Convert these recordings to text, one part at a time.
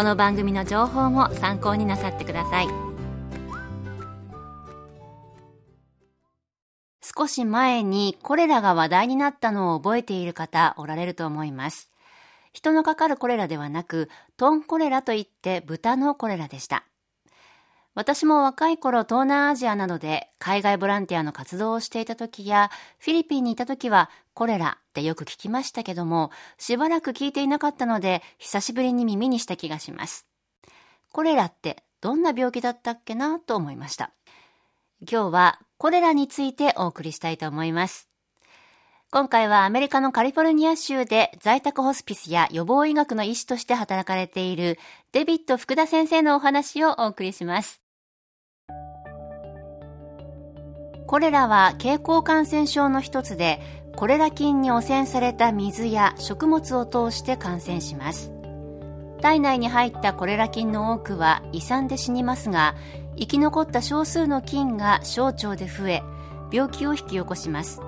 この番組の情報も参考になさってください。少し前にコレラが話題になったのを覚えている方おられると思います。人のかかるコレラではなくトンコレラといって豚のコレラでした。私も若い頃東南アジアなどで海外ボランティアの活動をしていた時やフィリピンにいた時はコレラってよく聞きましたけどもしばらく聞いていなかったので久しぶりに耳にした気がします。コレラってどんな病気だったっけなと思いました。今日はコレラについてお送りしたいと思います。今回はアメリカのカリフォルニア州で在宅ホスピスや予防医学の医師として働かれているデビット福田先生のお話をお送りします。コレラは経口感染症の一つで、コレラ菌に汚染された水や食物を通して感染します。体内に入ったコレラ菌の多くは胃酸で死にますが、生き残った少数の菌が小腸で増え、病気を引き起こします。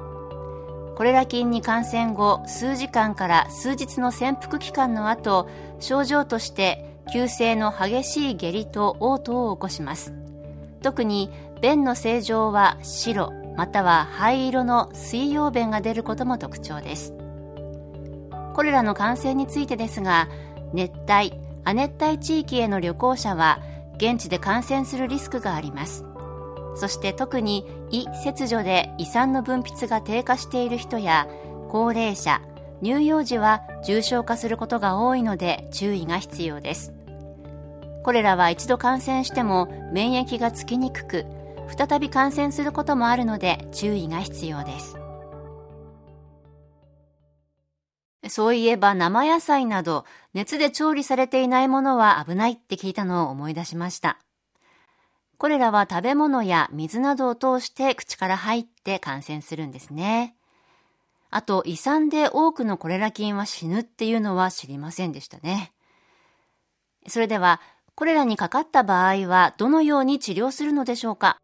コレラ菌に感染後、数時間から数日の潜伏期間の後、症状として急性の激しい下痢と嘔吐を起こします。特に便の正常は白または灰色の水溶便が出ることも特徴ですこれらの感染についてですが熱帯亜熱帯地域への旅行者は現地で感染するリスクがありますそして特に胃切除で胃酸の分泌が低下している人や高齢者乳幼児は重症化することが多いので注意が必要です。これらは一度感染しても免疫がつきにくく再び感染することもあるので注意が必要です。そういえば生野菜など熱で調理されていないものは危ないって聞いたのを思い出しました。これらは食べ物や水などを通して口から入って感染するんですね。あと胃酸で多くのコレラ菌は死ぬっていうのは知りませんでしたね。それではこれらにかかった場合はどのように治療するのでしょうか？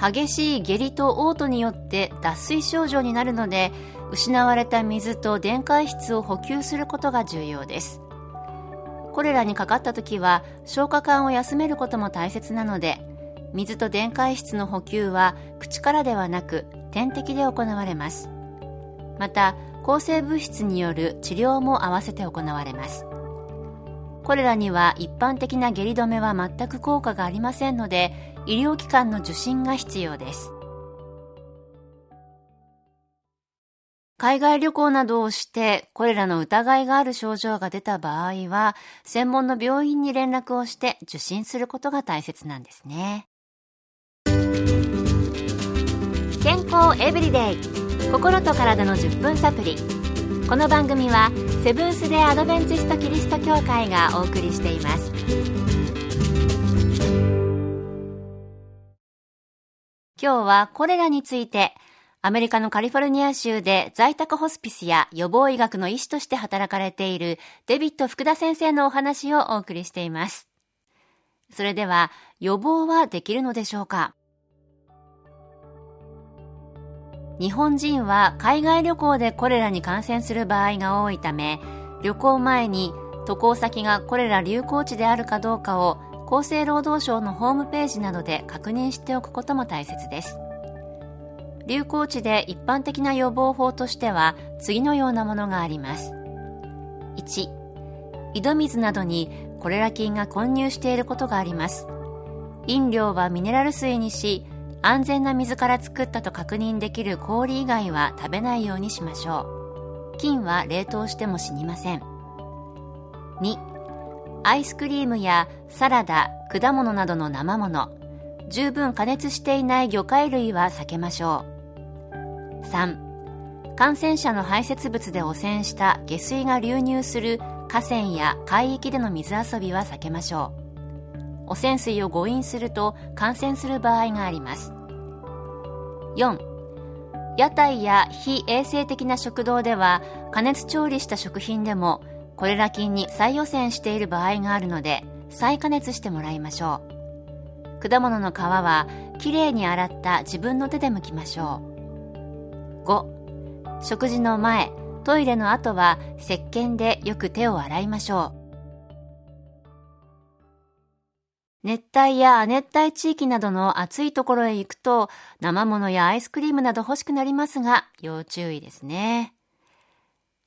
激しい下痢と嘔吐によって脱水症状になるので失われた水と電解質を補給することが重要です。これらにかかった時は消化管を休めることも大切なので水と電解質の補給は口からではなく点滴で行われます。また抗生物質による治療も合わせて行われます。これらには一般的な下痢止めは全く効果がありませんので医療機関の受診が必要です。海外旅行などをしてこれらの疑いがある症状が出た場合は専門の病院に連絡をして受診することが大切なんですね。健康エブリデイ。心と体の10分サプリ。この番組はセブンス・デ・アドベンチスト・キリスト教会がお送りしています。今日はこれらについてアメリカのカリフォルニア州で在宅ホスピスや予防医学の医師として働かれているデビット福田先生のお話をお送りしています。それでは予防はできるのでしょうか？日本人は海外旅行でコレラに感染する場合が多いため旅行前に渡航先がコレラ流行地であるかどうかを厚生労働省のホームページなどで確認しておくことも大切です。流行地で一般的な予防法としては次のようなものがあります。1井戸水などにコレラ菌が混入していることがあります。飲料はミネラル水にし安全な水から作ったと確認できる氷以外は食べないようにしましょう。菌は冷凍しても死にません。2アイスクリームやサラダ果物などの生もの十分加熱していない魚介類は避けましょう。3感染者の排泄物で汚染した下水が流入する河川や海域での水遊びは避けましょう。汚染水を誤飲すると感染する場合があります。4屋台や非衛生的な食堂では加熱調理した食品でもコレラ菌に再汚染している場合があるので再加熱してもらいましょう。果物の皮はきれいに洗った自分の手で剥きましょう。5食事の前トイレの後は石鹸でよく手を洗いましょう熱帯や亜熱帯地域などの暑いところへ行くと生ものやアイスクリームなど欲しくなりますが要注意ですね。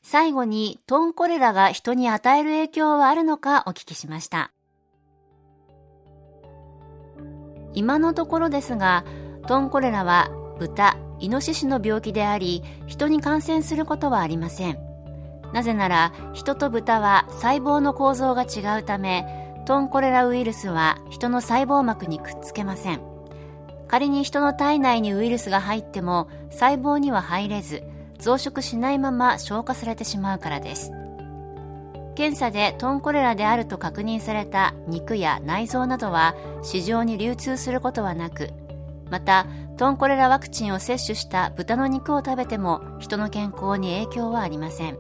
最後にトンコレラが人に与える影響はあるのかお聞きしました。今のところですが、トンコレラは豚、イノシシの病気であり、人に感染することはありません。なぜなら、人と豚は細胞の構造が違うため、トンコレラウイルスは人の細胞膜にくっつけません仮に人の体内にウイルスが入っても細胞には入れず増殖しないまま消化されてしまうからです検査でトンコレラであると確認された肉や内臓などは市場に流通することはなくまたトンコレラワクチンを接種した豚の肉を食べても人の健康に影響はありません。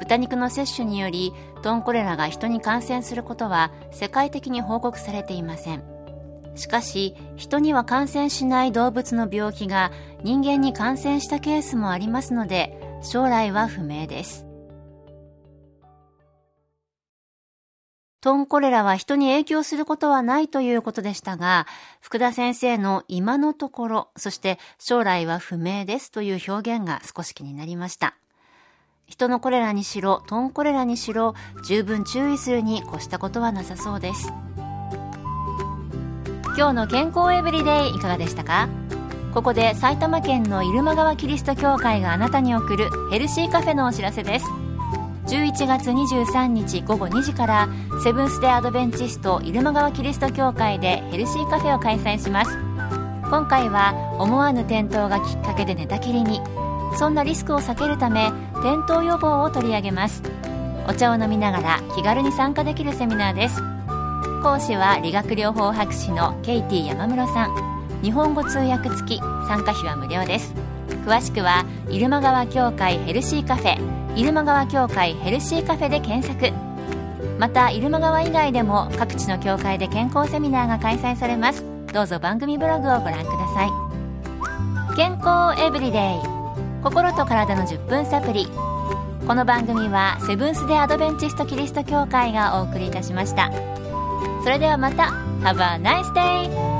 豚肉の摂取によりトンコレラが人に感染することは世界的に報告されていません。しかし人には感染しない動物の病気が人間に感染したケースもありますので将来は不明です。トンコレラは人に影響することはないということでしたが、福田先生の今のところ、そして将来は不明ですという表現が少し気になりました。人のコレラにしろトンコレラにしろ十分注意するに越したことはなさそうです。今日の健康エブリデイいかがでしたか？ここで埼玉県の入間川キリスト教会があなたに送るヘルシーカフェのお知らせです。11月23日午後2時からセブンス・デ・アドベンチスト入間川キリスト教会でヘルシーカフェを開催します。今回は思わぬ転倒がきっかけで寝たきりにそんなリスクを避けるため転倒予防を取り上げます。お茶を飲みながら気軽に参加できるセミナーです。講師は理学療法博士のケイティ山室さん。日本語通訳付き。参加費は無料です。詳しくは入間川協会ヘルシーカフェ入間川協会ヘルシーカフェで検索。また入間川以外でも各地の協会で健康セミナーが開催されます。どうぞ番組ブログをご覧ください。健康エブリデイ。心と体の10分サプリ。この番組はセブンス・デ・アドベンチスト・キリスト教会がお送りいたしました。それではまた。Have a nice day!